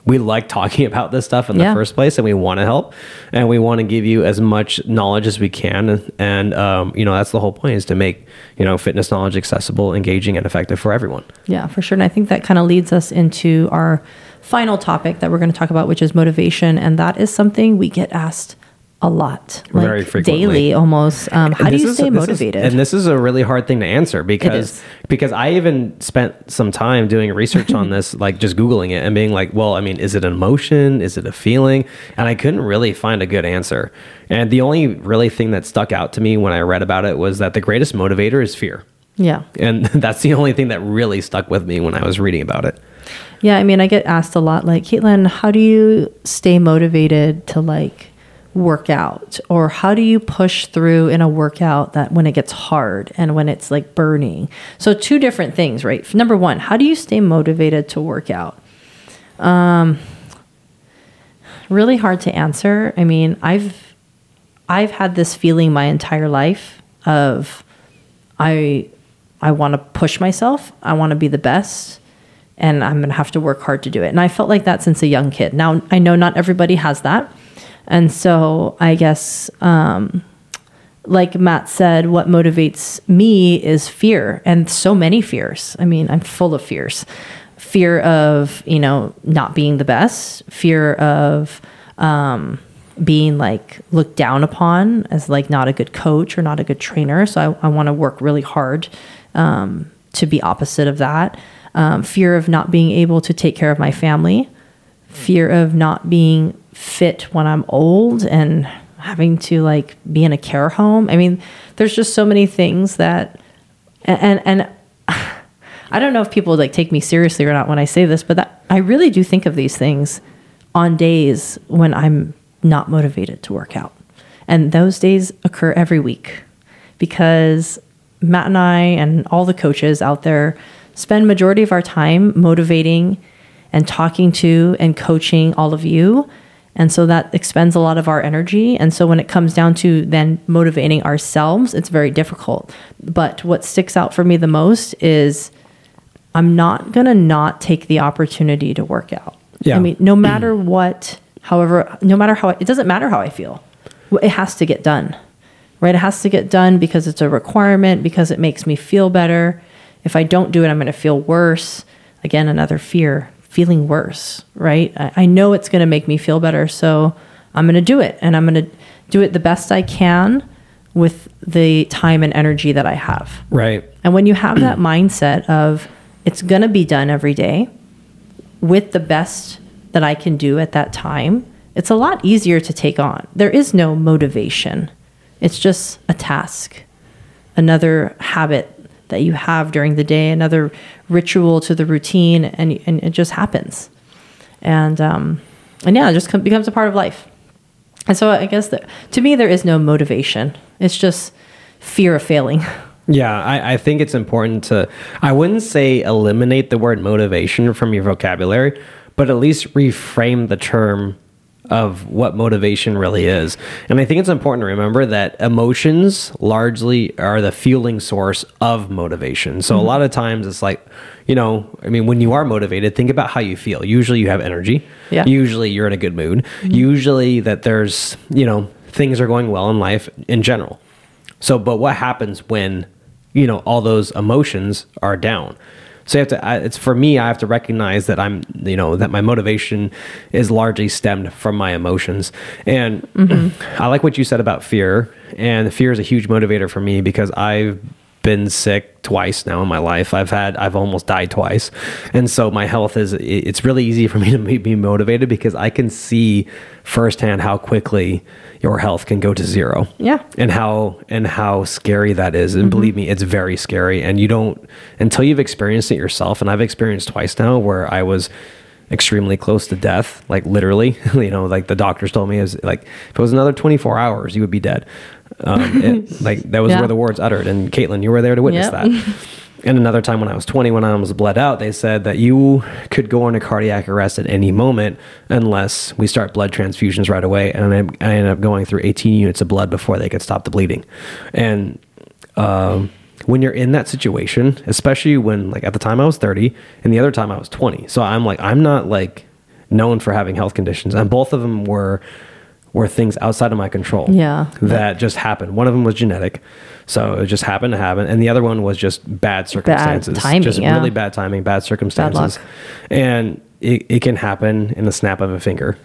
we like talking about this stuff in Yeah. the first place and we want to help and we want to give you as much knowledge as we can and, and um, you know that's the whole point is to make you know fitness knowledge accessible engaging and effective for everyone Yeah, for sure. And I think that kind of leads us into our final topic that we're going to talk about, which is motivation. And that is something we get asked a lot, like Very frequently. daily almost. Um, how do you is- stay this is- motivated? and this is a really hard thing to answer because because I even spent some time doing research on this, like just googling it and being like, well, I mean, is it an emotion? Is it a feeling? And I couldn't really find a good answer. And the only really thing that stuck out to me when I read about it was that the greatest motivator is fear. yeah. And that's the only thing that really stuck with me when I was reading about it. Yeah. I mean, I get asked a lot, like, Caitlin, how do you stay motivated to like work out? Or how do you push through in a workout that when it gets hard and when it's like burning? So, two different things, right? Number one, how do you stay motivated to work out? Um, really hard to answer. I mean, I've I've had this feeling my entire life of I I want to push myself. I want to be the best and I'm going to have to work hard to do it. And I felt like that since a young kid. Now I know not everybody has that. And so I guess um, like Matt said, what motivates me is fear and so many fears. I mean, I'm full of fears. Fear of, you know, not being the best, fear of um, being like looked down upon as like not a good coach or not a good trainer. So I, I want to work really hard um, to be opposite of that. Um, fear of not being able to take care of my family, fear of not being fit when I'm old and having to like be in a care home. I mean, there's just so many things that, and and I don't know if people like take me seriously or not when I say this, but that, I really do think of these things on days when I'm not motivated to work out, and those days occur every week because Matt and I and all the coaches out there spend majority of our time motivating and talking to and coaching all of you and so that expends a lot of our energy. And so when it comes down to then motivating ourselves, it's very difficult. But what sticks out for me the most is I'm not going to not take the opportunity to work out. Yeah. I mean, no matter what, however, no matter how, it doesn't matter how I feel. It has to get done, right? It has to get done because it's a requirement, because it makes me feel better. If I don't do it, I'm going to feel worse. Again, another fear feeling worse, right? I, I know it's going to make me feel better. So I'm going to do it and I'm going to do it the best I can with the time and energy that I have. Right. And when you have that mindset of it's going to be done every day with the best that I can do at that time, it's a lot easier to take on. There is no motivation, it's just a task, another habit that you have during the day, another ritual to the routine, and, and it just happens. And, um, and yeah, it just com- becomes a part of life. And so I guess that to me, there is no motivation. It's just fear of failing. Yeah, I, I think it's important to, I wouldn't say eliminate the word motivation from your vocabulary, but at least reframe the term of what motivation really is. And I think it's important to remember that emotions largely are the fueling source of motivation. So mm-hmm. a lot of times it's like, you know, I mean, when you are motivated, think about how you feel. Usually you have energy. Yeah. Usually you're in a good mood. Mm-hmm. Usually that there's, you know, things are going well in life in general. So, but what happens when, you know, all those emotions are down? So you have to. I, it's for me. I have to recognize that I'm, you know, that my motivation is largely stemmed from my emotions. And mm-hmm. I like what you said about fear. And fear is a huge motivator for me because I've been sick twice now in my life. I've had I've almost died twice. And so my health is it's really easy for me to be motivated because I can see firsthand how quickly your health can go to zero. Yeah. And how and how scary that is. And mm-hmm. believe me, it's very scary and you don't until you've experienced it yourself and I've experienced twice now where I was extremely close to death, like literally, you know, like the doctors told me is like if it was another 24 hours, you would be dead. Um, it, like that was yeah. where the words uttered. And Caitlin, you were there to witness yep. that. And another time when I was 20, when I was bled out, they said that you could go into cardiac arrest at any moment unless we start blood transfusions right away. And I, I ended up going through 18 units of blood before they could stop the bleeding. And um, when you're in that situation, especially when, like, at the time I was 30 and the other time I was 20. So I'm like, I'm not like known for having health conditions. And both of them were were things outside of my control. Yeah. That just happened. One of them was genetic. So it just happened to happen. And the other one was just bad circumstances. Bad timing. Just yeah. really bad timing, bad circumstances. Bad and it, it can happen in the snap of a finger.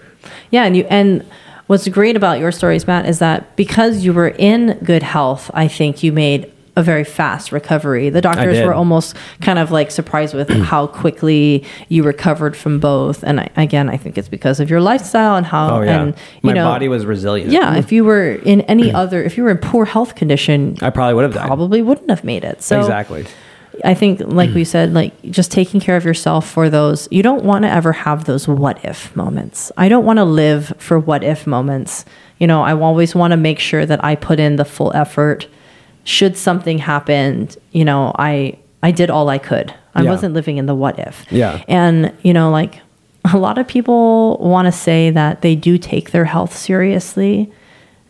Yeah. And you, and what's great about your stories, Matt, is that because you were in good health, I think you made a very fast recovery. The doctors were almost kind of like surprised with how quickly you recovered from both. And I, again, I think it's because of your lifestyle and how. Oh yeah, and, my know, body was resilient. Yeah, if you were in any other, if you were in poor health condition, I probably would have died. Probably wouldn't have made it. So exactly. I think, like we said, like just taking care of yourself for those, you don't want to ever have those what if moments. I don't want to live for what if moments. You know, I always want to make sure that I put in the full effort should something happen, you know, I I did all I could. I yeah. wasn't living in the what if. Yeah. And, you know, like a lot of people want to say that they do take their health seriously.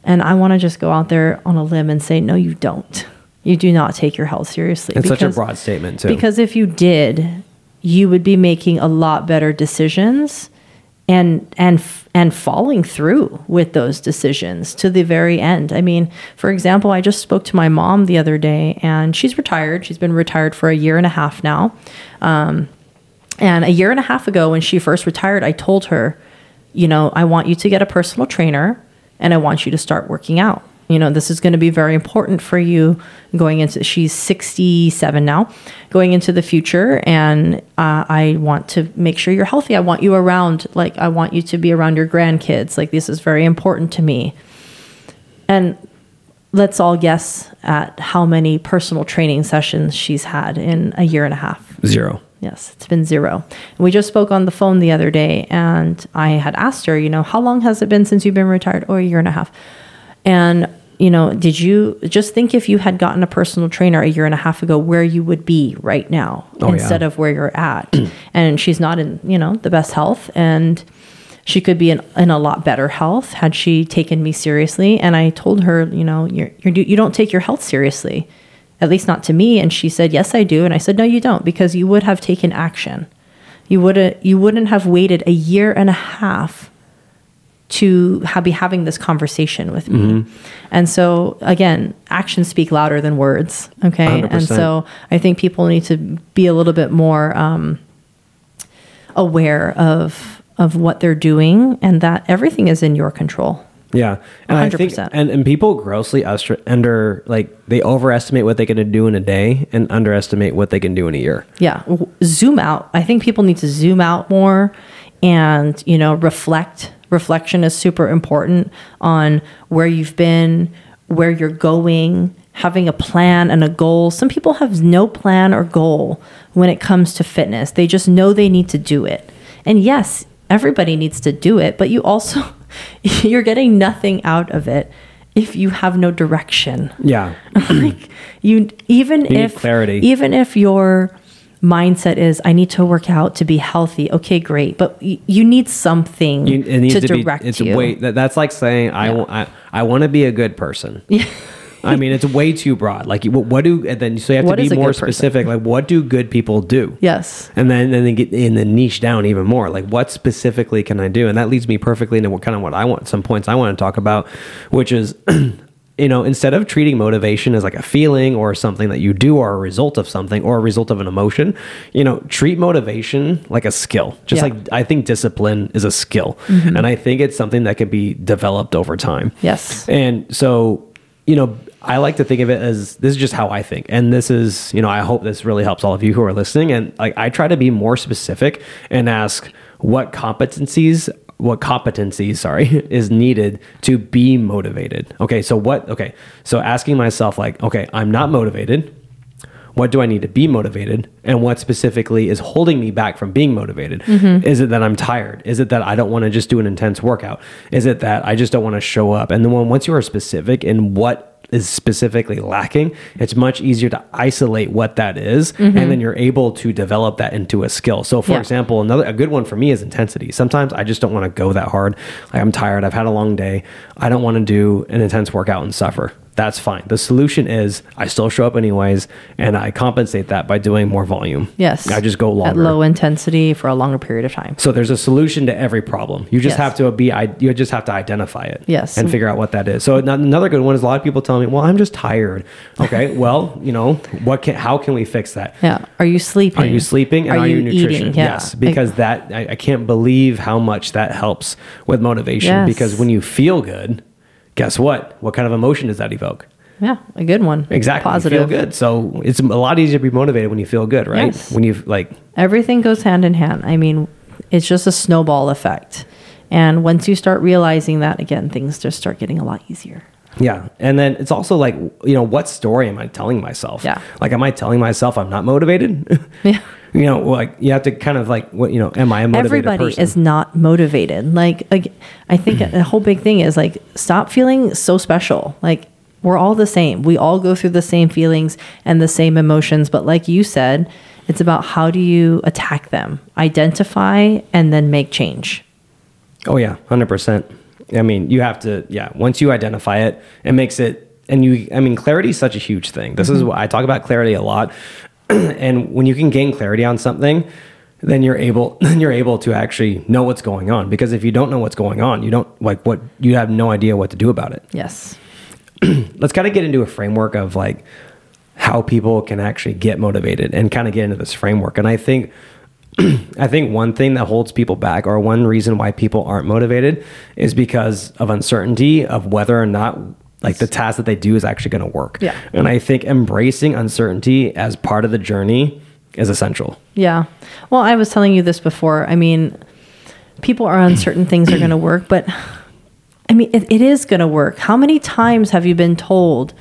And I want to just go out there on a limb and say, no, you don't. You do not take your health seriously. It's such a broad statement, too. Because if you did, you would be making a lot better decisions and and and following through with those decisions to the very end. I mean, for example, I just spoke to my mom the other day, and she's retired. She's been retired for a year and a half now. Um, and a year and a half ago, when she first retired, I told her, you know, I want you to get a personal trainer, and I want you to start working out you know this is going to be very important for you going into she's 67 now going into the future and uh, i want to make sure you're healthy i want you around like i want you to be around your grandkids like this is very important to me and let's all guess at how many personal training sessions she's had in a year and a half zero Yes, it's been zero. And we just spoke on the phone the other day, and I had asked her, you know, how long has it been since you've been retired? Oh, a year and a half. And you know, did you just think if you had gotten a personal trainer a year and a half ago where you would be right now oh, instead yeah. of where you're at? and she's not in, you know, the best health and she could be in, in a lot better health had she taken me seriously. And I told her, you know, you're, you're, you don't take your health seriously, at least not to me. And she said, yes, I do. And I said, no, you don't, because you would have taken action. You would you wouldn't have waited a year and a half to have, be having this conversation with me. Mm-hmm. And so, again, actions speak louder than words. Okay. 100%. And so I think people need to be a little bit more um, aware of, of what they're doing and that everything is in your control. Yeah, and 100%. I think, and and people grossly under like they overestimate what they can do in a day and underestimate what they can do in a year. Yeah, zoom out. I think people need to zoom out more, and you know reflect reflection is super important on where you've been, where you're going, having a plan and a goal. Some people have no plan or goal when it comes to fitness. They just know they need to do it. And yes, everybody needs to do it, but you also you're getting nothing out of it if you have no direction. Yeah. like you even you if clarity. even if you're mindset is I need to work out to be healthy. Okay, great, but y- you need something you, to, to, direct be, it's you. Way, that, that's like saying I, yeah. I, I want to be a good person. Yeah. I mean, it's way too broad. Like, what, what do and then so you have what to be more specific. Like, what do good people do? Yes. And then and then get in the niche down even more. Like, what specifically can I do? And that leads me perfectly into what kind of what I want. Some points I want to talk about, which is you know, instead of treating motivation as like a feeling or something that you do or a result of something or a result of an emotion, you know, treat motivation like a skill. Just yeah. like I think discipline is a skill. Mm-hmm. And I think it's something that can be developed over time. Yes. And so, you know, I like to think of it as this is just how I think. And this is, you know, I hope this really helps all of you who are listening. And like I try to be more specific and ask what competencies what competency, sorry, is needed to be motivated. Okay, so what, okay, so asking myself, like, okay, I'm not motivated. What do I need to be motivated? And what specifically is holding me back from being motivated? Mm-hmm. Is it that I'm tired? Is it that I don't want to just do an intense workout? Is it that I just don't want to show up? And then when, once you are specific in what is specifically lacking, it's much easier to isolate what that is, mm-hmm. and then you're able to develop that into a skill. So, for yeah. example, another a good one for me is intensity. Sometimes I just don't want to go that hard. Like I'm tired. I've had a long day. I don't want to do an intense workout and suffer that's fine. The solution is I still show up anyways, and I compensate that by doing more volume. Yes. I just go longer. At low intensity for a longer period of time. So there's a solution to every problem. You just yes. have to be, you just have to identify it. Yes. And figure out what that is. So another good one is a lot of people tell me, well, I'm just tired. Okay. well, you know, what can, how can we fix that? Yeah. Are you sleeping? Are you sleeping? And are, are you, you nutrition? Yeah. Yes. Because that, I, I, can't believe how much that helps with motivation yes. because when you feel good, guess what? What kind of emotion does that evoke? Yeah, a good one. Exactly. Positive. You feel good. So it's a lot easier to be motivated when you feel good, right? Yes. When you like everything goes hand in hand. I mean, it's just a snowball effect. And once you start realizing that again, things just start getting a lot easier. Yeah. And then it's also like, you know, what story am I telling myself? Yeah. Like, am I telling myself I'm not motivated? Yeah. You know, like you have to kind of like, what, you know, am I a motivated Everybody person? is not motivated. Like, like I think mm-hmm. the whole big thing is like, stop feeling so special. Like, we're all the same. We all go through the same feelings and the same emotions. But like you said, It's about how do you attack them, identify, and then make change. Oh yeah, hundred percent. I mean, you have to. Yeah, once you identify it, it makes it. And you, I mean, clarity is such a huge thing. This is mm-hmm. what I talk about clarity a lot. and when you can gain clarity on something, then you're able then you're able to actually know what's going on. Because if you don't know what's going on, you don't like what you have no idea what to do about it. Yes. Let's kind of get into a framework of like how people can actually get motivated and kind of get into this framework. And I think I think one thing that holds people back or one reason why people aren't motivated is because of uncertainty of whether or not like the task that they do is actually going to work. Yeah. And I think embracing uncertainty as part of the journey is essential. Yeah. Well, I was telling you this before. I mean, people are uncertain things are going to work, but I mean, it, it is going to work. How many times have you been told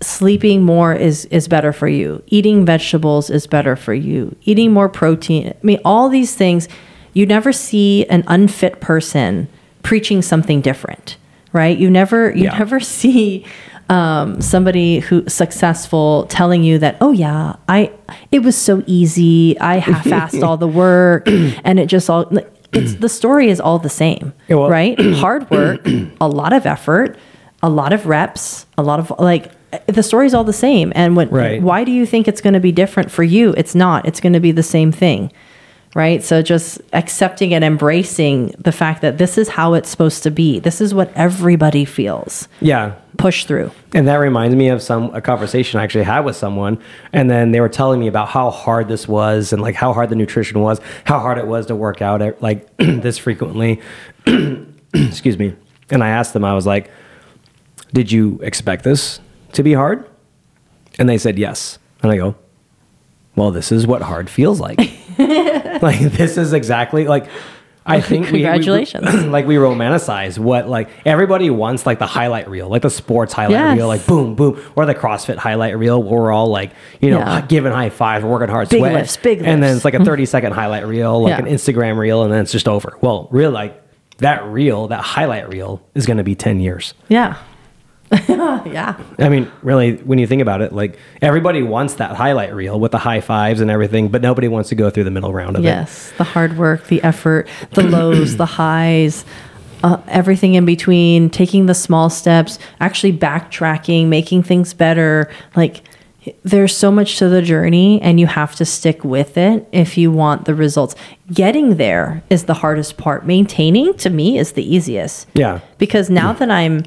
sleeping more is is better for you? Eating vegetables is better for you. Eating more protein. I mean, all these things. You never see an unfit person preaching something different, right? You never you Yeah. never see um, somebody who successful telling you that oh yeah I it was so easy I half-assed all the work and it just all it's the story is all the same Yeah, well- right hard work a lot of effort a lot of reps a lot of like the story's all the same and when Right. why do you think it's going to be different for you it's not it's going to be the same thing right so just accepting and embracing the fact that this is how it's supposed to be this is what everybody feels Yeah. push through And that reminds me of some a conversation I actually had with someone, and then they were telling me about how hard this was, and like how hard the nutrition was, how hard it was to work out eh, like this frequently. Excuse me. And I asked them, I was like, "Did you expect this to be hard?" And they said yes. And I go, "Well, this is what hard feels like. like this is exactly like." I think we- we- Congratulations. like we romanticize what like everybody wants like the highlight reel, like the sports highlight Yes. reel, like boom, boom, or the CrossFit highlight reel where we're all like, you know, Yeah. giving high fives, working hard, Big sweating. lifts, big And then it's like a mm-hmm. 30 second highlight reel, like Yeah. an Instagram reel, and then it's just over. Well, real like that reel, that highlight reel is going to be 10 years. Yeah. yeah. I mean, really, when you think about it, like everybody wants that highlight reel with the high fives and everything, but nobody wants to go through the middle round of it. Yes. The hard work, the effort, the lows, the highs, uh, everything in between, taking the small steps, actually backtracking, making things better. Like, there's so much to the journey, and you have to stick with it if you want the results. Getting there is the hardest part. Maintaining, to me, is the easiest. Yeah. because now that I'm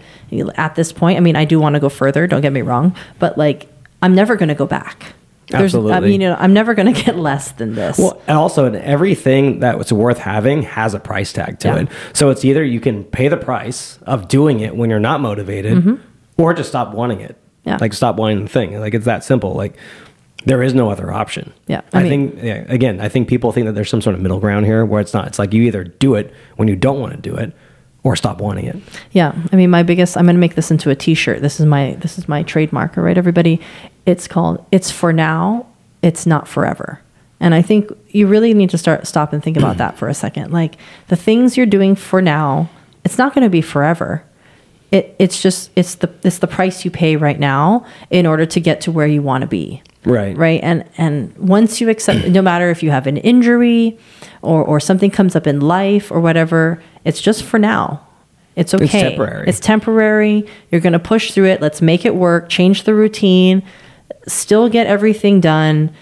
at this point, I mean, I do want to go further. Don't get me wrong, but like, I'm never going to go back. There's, I mean, you know, I'm never going to get less than this. Well, and also, and everything that's worth having has a price tag to Yeah. it. So it's either you can pay the price of doing it when you're not motivated, mm-hmm. or just stop wanting it. Yeah. Like stop wanting the thing. Like it's that simple. Like there is no other option. Yeah, I I, mean- think yeah, again, I think people think that there's some sort of middle ground here where it's not. It's like you either do it when you don't want to do it, or stop wanting it. Yeah, I mean, my biggest. I'm going to make this into a T-shirt. This is my this is my trademark. All right, everybody. It's called "It's for now. It's not forever." And I think you really need to start stop and think about that for a second. Like the things you're doing for now, it's not going to be forever. It it's just it's the it's the price you pay right now in order to get to where you want to be. Right. right? And and once you accept no matter if you have an injury or or something comes up in life or whatever it's just for now. It's okay. temporary. it's temporary. You're going to push through it. Let's make it work. Change the routine. Still get everything done.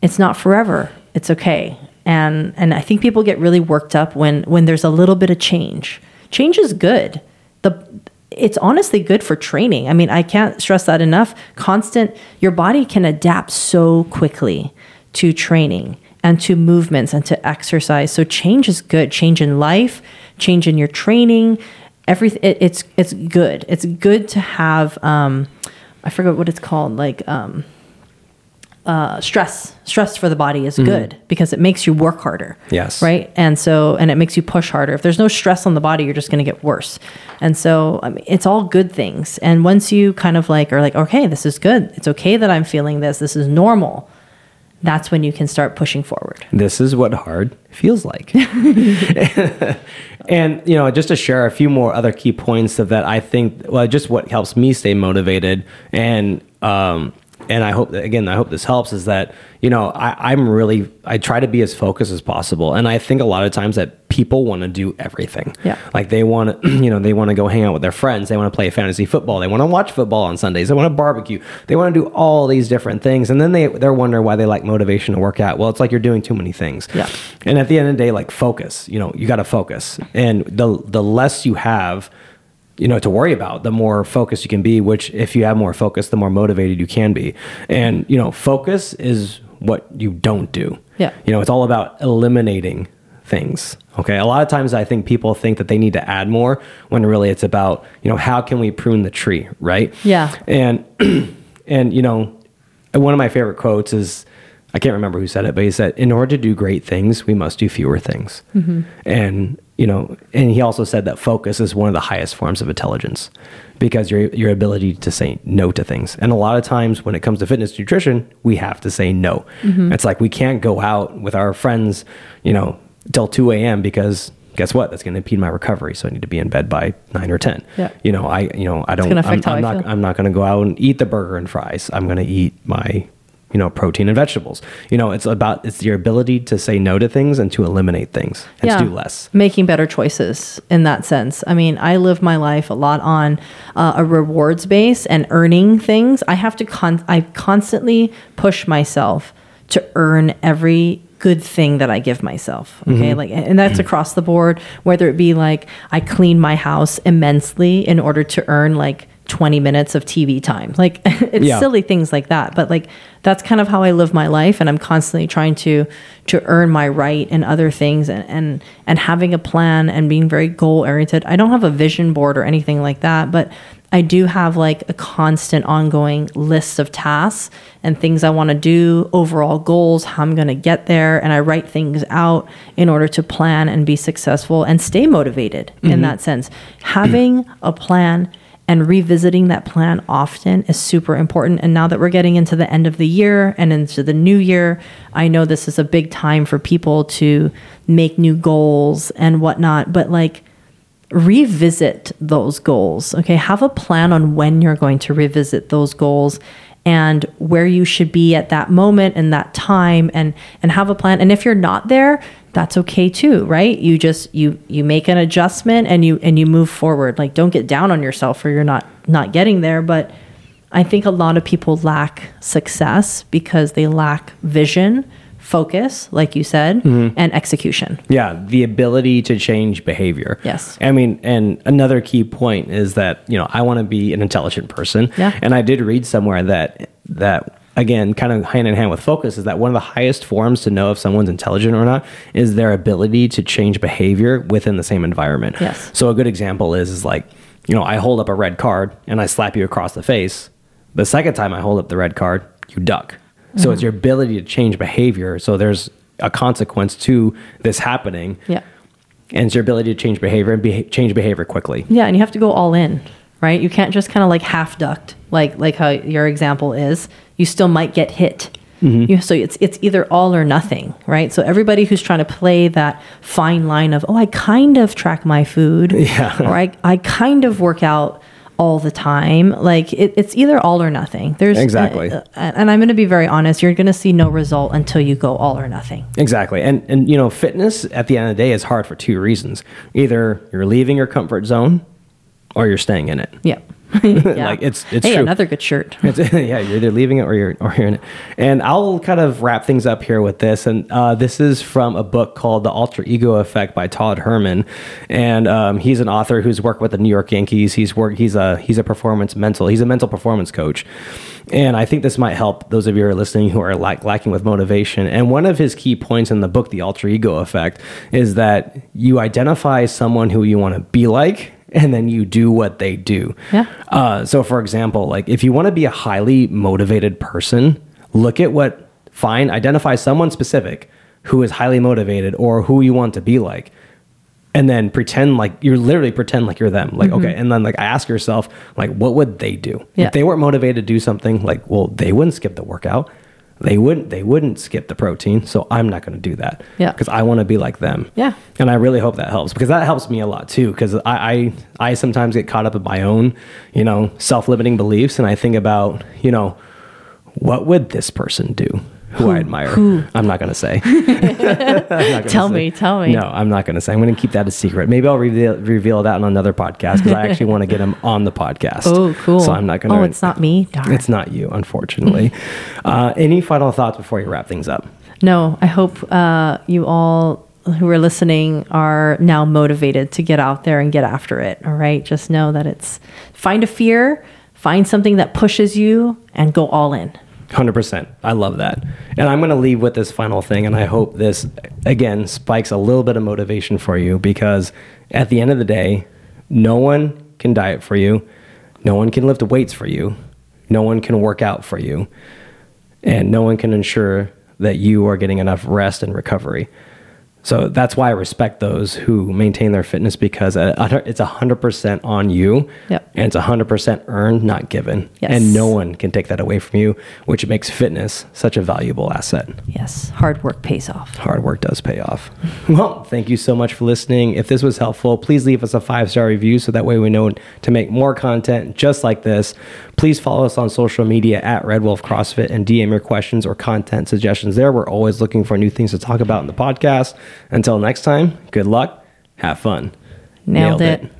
It's not forever. It's okay. And and i think people get really worked up when when there's a little bit of change. Change is good. The it's honestly good for training. I mean, I can't stress that enough. Constant, your body can adapt so quickly to training and to movements and to exercise. So change is good. Change in life, change in your training, everything. It, it's it's good. It's good to have. Um, I forget what it's called. Like um, uh, stress. Stress for the body is good because it makes you work harder. Yes. Right. And so, and it makes you push harder. If there's no stress on the body, you're just going to get worse. And so, I mean, it's all good things. And once you kind of like are like, okay, this is good. It's okay that I'm feeling this. This is normal. That's when you can start pushing forward. This is what hard feels like. and you know, just to share a few more other key points of that, I think well, just what helps me stay motivated and um, and I hope that again, I hope this helps is that, you know, I, I'm really, I try to be as focused as possible. And I think a lot of times that people want to do everything. Yeah. Like they want to, you know, they want to go hang out with their friends. They want to play fantasy football. They want to watch football on Sundays. They want to barbecue. They want to do all these different things. And then they, they're wondering why they like motivation to work out. Well, it's like you're doing too many things. Yeah. And at the end of the day, like focus, you know, you got to focus. And the, the less you have, you know to worry about the more focused you can be which if you have more focus the more motivated you can be. And you know focus is what you don't do. Yeah. you know it's all about eliminating things okay? A lot of times i think people think that they need to add more when really it's about you know how can we prune the tree right? Yeah. and and you know one of my favorite quotes is i can't remember who said it but he said in order to do great things we must do fewer things. Mm-hmm. And you know and he also said that focus is one of the highest forms of intelligence because your your ability to say no to things. And a lot of times when it comes to fitness nutrition we have to say no. It's like we can't go out with our friends you know till 2 a.m because guess what? That's going to impede my recovery. So i need to be in bed by 9 or 10 Yeah. you know i you know i don't I'm, I'm not i'm not going to go out and eat the burger and fries. I'm going to eat my you know protein and vegetables you know it's about it's your ability to say no to things and to eliminate things and to do less Making better choices in that sense. I mean, I live my life a lot on uh, a rewards base and earning things. I have to con- I constantly push myself to earn every good thing that I give myself. Okay? Like and that's across the board whether it be like I clean my house immensely in order to earn like 20 minutes of TV time. Like it's Yeah. silly things like that, but like that's kind of how I live my life and I'm constantly trying to to earn my right and other things and and and having a plan and being very goal oriented. I don't have a vision board or anything like that, but I do have like a constant ongoing list of tasks and things I want to do, overall goals, how I'm going to get there and I write things out in order to plan and be successful and stay motivated in mm-hmm. that sense. Having a plan and revisiting that plan often is super important. And now that we're getting into the end of the year and into the new year, I know this is a big time for people to make new goals and whatnot. But like, revisit those goals. Okay. Have a plan on when you're going to revisit those goals and where you should be at that moment and that time and and have a plan. And if you're not there that's okay too right? You just you you make an adjustment and you and you move forward. Like don't get down on yourself for you're not not getting there. But i think a lot of people lack success because they lack vision focus like you said mm-hmm. and execution Yeah, the ability to change behavior. Yes. I mean, and another key point is that, you know, I want to be an intelligent person. Yeah. And I did read somewhere that that again, kind of hand in hand with focus is that one of the highest forms to know if someone's intelligent or not is their ability to change behavior within the same environment. Yes. So a good example is is like, you know, I hold up a red card and I slap you across the face. The second time I hold up the red card, you duck. So mm-hmm. it's your ability to change behavior. So there's a consequence to this happening yeah and it's your ability to change behavior and beha- change behavior quickly. Yeah, and you have to go all in, right? You can't just kind of like half ducked, like like how your example is. You still might get hit. Mm-hmm. You, so it's it's either all or nothing, right? So everybody who's trying to play that fine line of oh, I kind of track my food, Yeah. or I I kind of work out all the time. Like it, it's either all or nothing. There's Exactly. uh, and I'm going to be very honest. You're going to see no result until you go all or nothing. Exactly. And and you know, fitness at the end of the day is hard for two reasons. Either you're leaving your comfort zone or you're staying in it. Yeah. yeah. Like, it's- it's hey, true. another good shirt. It's- yeah, you're either leaving it or you're or you're in it. And I'll kind of wrap things up here with this. And uh, this is from a book called The Alter Ego Effect by Todd Herman. And um, he's an author who's worked with the New York Yankees. He's worked. He's a he's a performance mental. He's a mental performance coach. And I think this might help those of you who are listening who are lack, lacking with motivation. And one of his key points in the book, The Alter Ego Effect, is that you identify someone who you want to be like. And then you do what they do. Yeah. Uh, so, for example, like if you want to be a highly motivated person, look at what, find, identify someone specific who is highly motivated or who you want to be like. And then pretend like you're literally pretend like you're them. Like, okay. And then like ask yourself, like, what would they do? Yeah. If they weren't motivated to do something, like, well, they wouldn't skip the workout. They wouldn't, they wouldn't skip the protein. So I'm not going to do that. Yeah. Because I want to be like them. Yeah. And I really hope that helps because that helps me a lot too. Because I, I I sometimes get caught up in my own, you know, self limiting beliefs, and I think about, you know, what would this person do who, I admire? who? I'm not going to say. I'm not gonna Tell say. me, tell me. No, I'm not going to say. I'm going to keep that a secret. Maybe I'll reveal, reveal that on another podcast because I actually want to get him on the podcast. Oh, cool. So I'm not going to. Oh, it's not me. Darn. It's not you, unfortunately. uh, any final thoughts before you wrap things up? No, I hope uh, you all who are listening are now motivated to get out there and get after it. All right. Just know that it's find a fear, find something that pushes you, and go all in. 100%. I love that. And I'm going to leave with this final thing. And I hope this, again, spikes a little bit of motivation for you because at the end of the day, no one can diet for you. No one can lift weights for you. No one can work out for you. And no one can ensure that you are getting enough rest and recovery. So that's why I respect those who maintain their fitness because it's 100% on you Yep. and it's 100% earned, not given. Yes. And no one can take that away from you, which makes fitness such a valuable asset. Yes, hard work pays off. Hard work does pay off. Well, thank you so much for listening. If this was helpful, please leave us a five star review so that way we know to make more content just like this. Please follow us on social media at Red Wolf CrossFit and DM your questions or content suggestions there. We're always looking for new things to talk about in the podcast. Until next time, good luck, have fun. Nailed it.